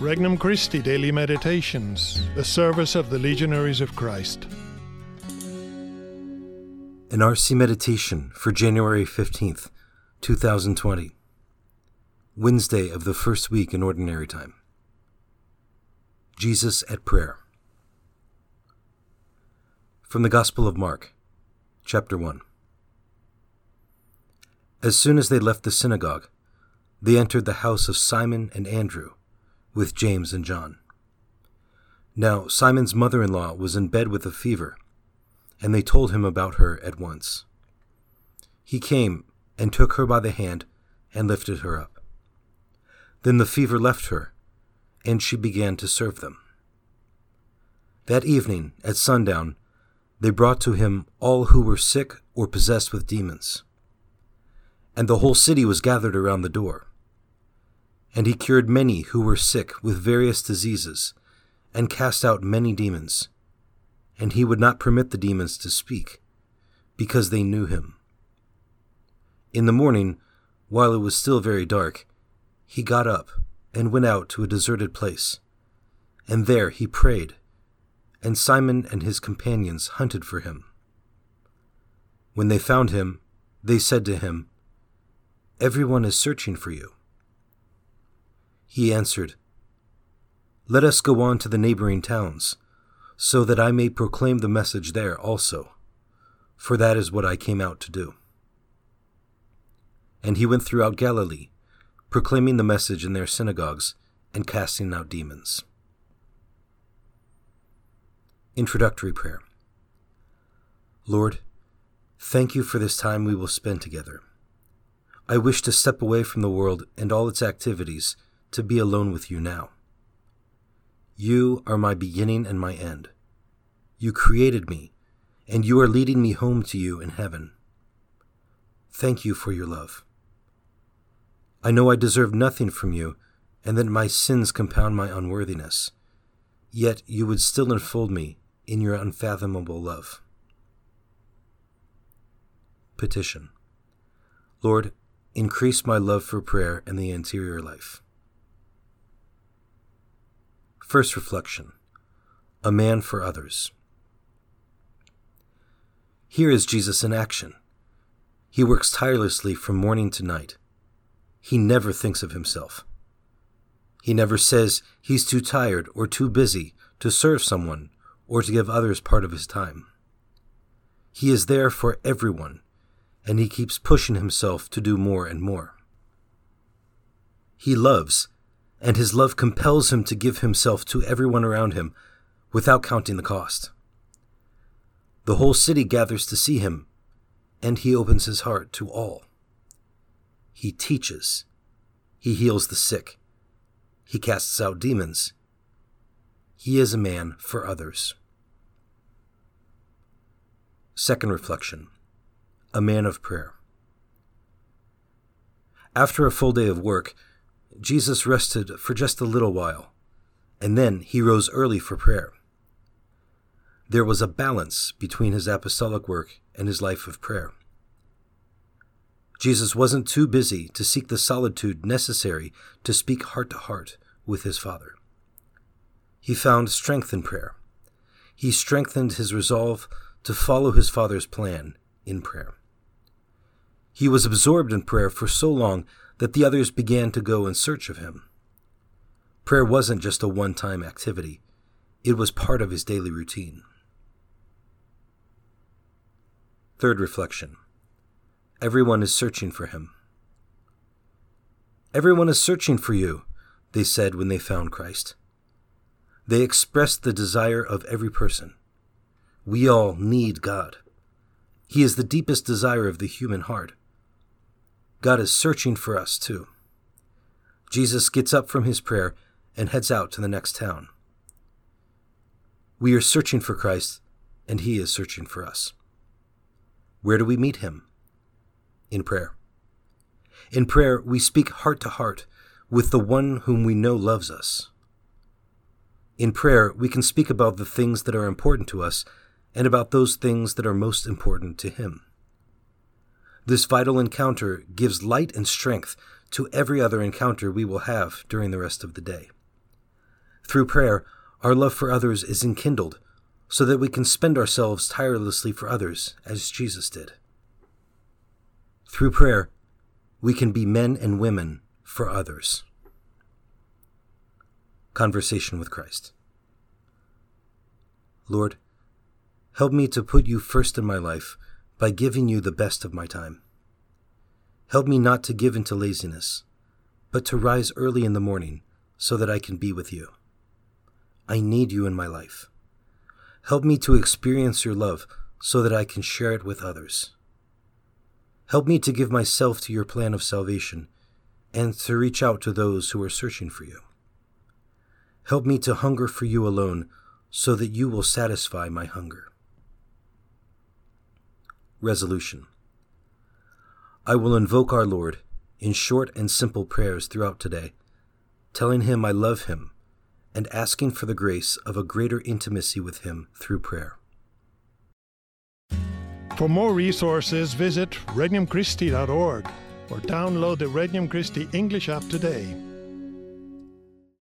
Regnum Christi Daily Meditations, the service of the Legionaries of Christ. An RC Meditation for January 15th, 2020. Wednesday of the first week in Ordinary Time. Jesus at Prayer. From the Gospel of Mark, chapter 1. As soon as they left the synagogue, they entered the house of Simon and Andrew with James and John. Now Simon's mother in law was in bed with a fever, and they told him about her at once. He came and took her by the hand and lifted her up. Then the fever left her, and she began to serve them. That evening, at sundown, they brought to him all who were sick or possessed with demons. And the whole city was gathered around the door. And he cured many who were sick with various diseases, and cast out many demons. And he would not permit the demons to speak, because they knew him. In the morning, while it was still very dark, he got up and went out to a deserted place. And there he prayed, and Simon and his companions hunted for him. When they found him, they said to him, Everyone is searching for you. He answered, Let us go on to the neighboring towns, so that I may proclaim the message there also, for that is what I came out to do. And he went throughout Galilee, proclaiming the message in their synagogues and casting out demons. Introductory Prayer Lord, thank you for this time we will spend together. I wish to step away from the world and all its activities to be alone with you now. You are my beginning and my end. You created me, and you are leading me home to you in heaven. Thank you for your love. I know I deserve nothing from you, and that my sins compound my unworthiness. Yet you would still enfold me in your unfathomable love. Petition Lord, increase my love for prayer and the interior life. First reflection A man for others. Here is Jesus in action. He works tirelessly from morning to night. He never thinks of himself. He never says he's too tired or too busy to serve someone or to give others part of his time. He is there for everyone, and he keeps pushing himself to do more and more. He loves and his love compels him to give himself to everyone around him without counting the cost. The whole city gathers to see him, and he opens his heart to all. He teaches, he heals the sick, he casts out demons. He is a man for others. Second reflection A man of prayer. After a full day of work, Jesus rested for just a little while, and then he rose early for prayer. There was a balance between his apostolic work and his life of prayer. Jesus wasn't too busy to seek the solitude necessary to speak heart to heart with his Father. He found strength in prayer. He strengthened his resolve to follow his Father's plan in prayer. He was absorbed in prayer for so long that the others began to go in search of him. Prayer wasn't just a one time activity, it was part of his daily routine. Third reflection Everyone is searching for him. Everyone is searching for you, they said when they found Christ. They expressed the desire of every person. We all need God. He is the deepest desire of the human heart. God is searching for us too. Jesus gets up from his prayer and heads out to the next town. We are searching for Christ, and he is searching for us. Where do we meet him? In prayer. In prayer, we speak heart to heart with the one whom we know loves us. In prayer, we can speak about the things that are important to us and about those things that are most important to him. This vital encounter gives light and strength to every other encounter we will have during the rest of the day. Through prayer, our love for others is enkindled so that we can spend ourselves tirelessly for others, as Jesus did. Through prayer, we can be men and women for others. Conversation with Christ. Lord, help me to put you first in my life by giving you the best of my time. Help me not to give into laziness, but to rise early in the morning so that I can be with you. I need you in my life. Help me to experience your love so that I can share it with others. Help me to give myself to your plan of salvation and to reach out to those who are searching for you. Help me to hunger for you alone so that you will satisfy my hunger. Resolution I will invoke our Lord in short and simple prayers throughout today, telling him I love him and asking for the grace of a greater intimacy with him through prayer. For more resources, visit regnumchristi.org or download the Regnum Christi English app today.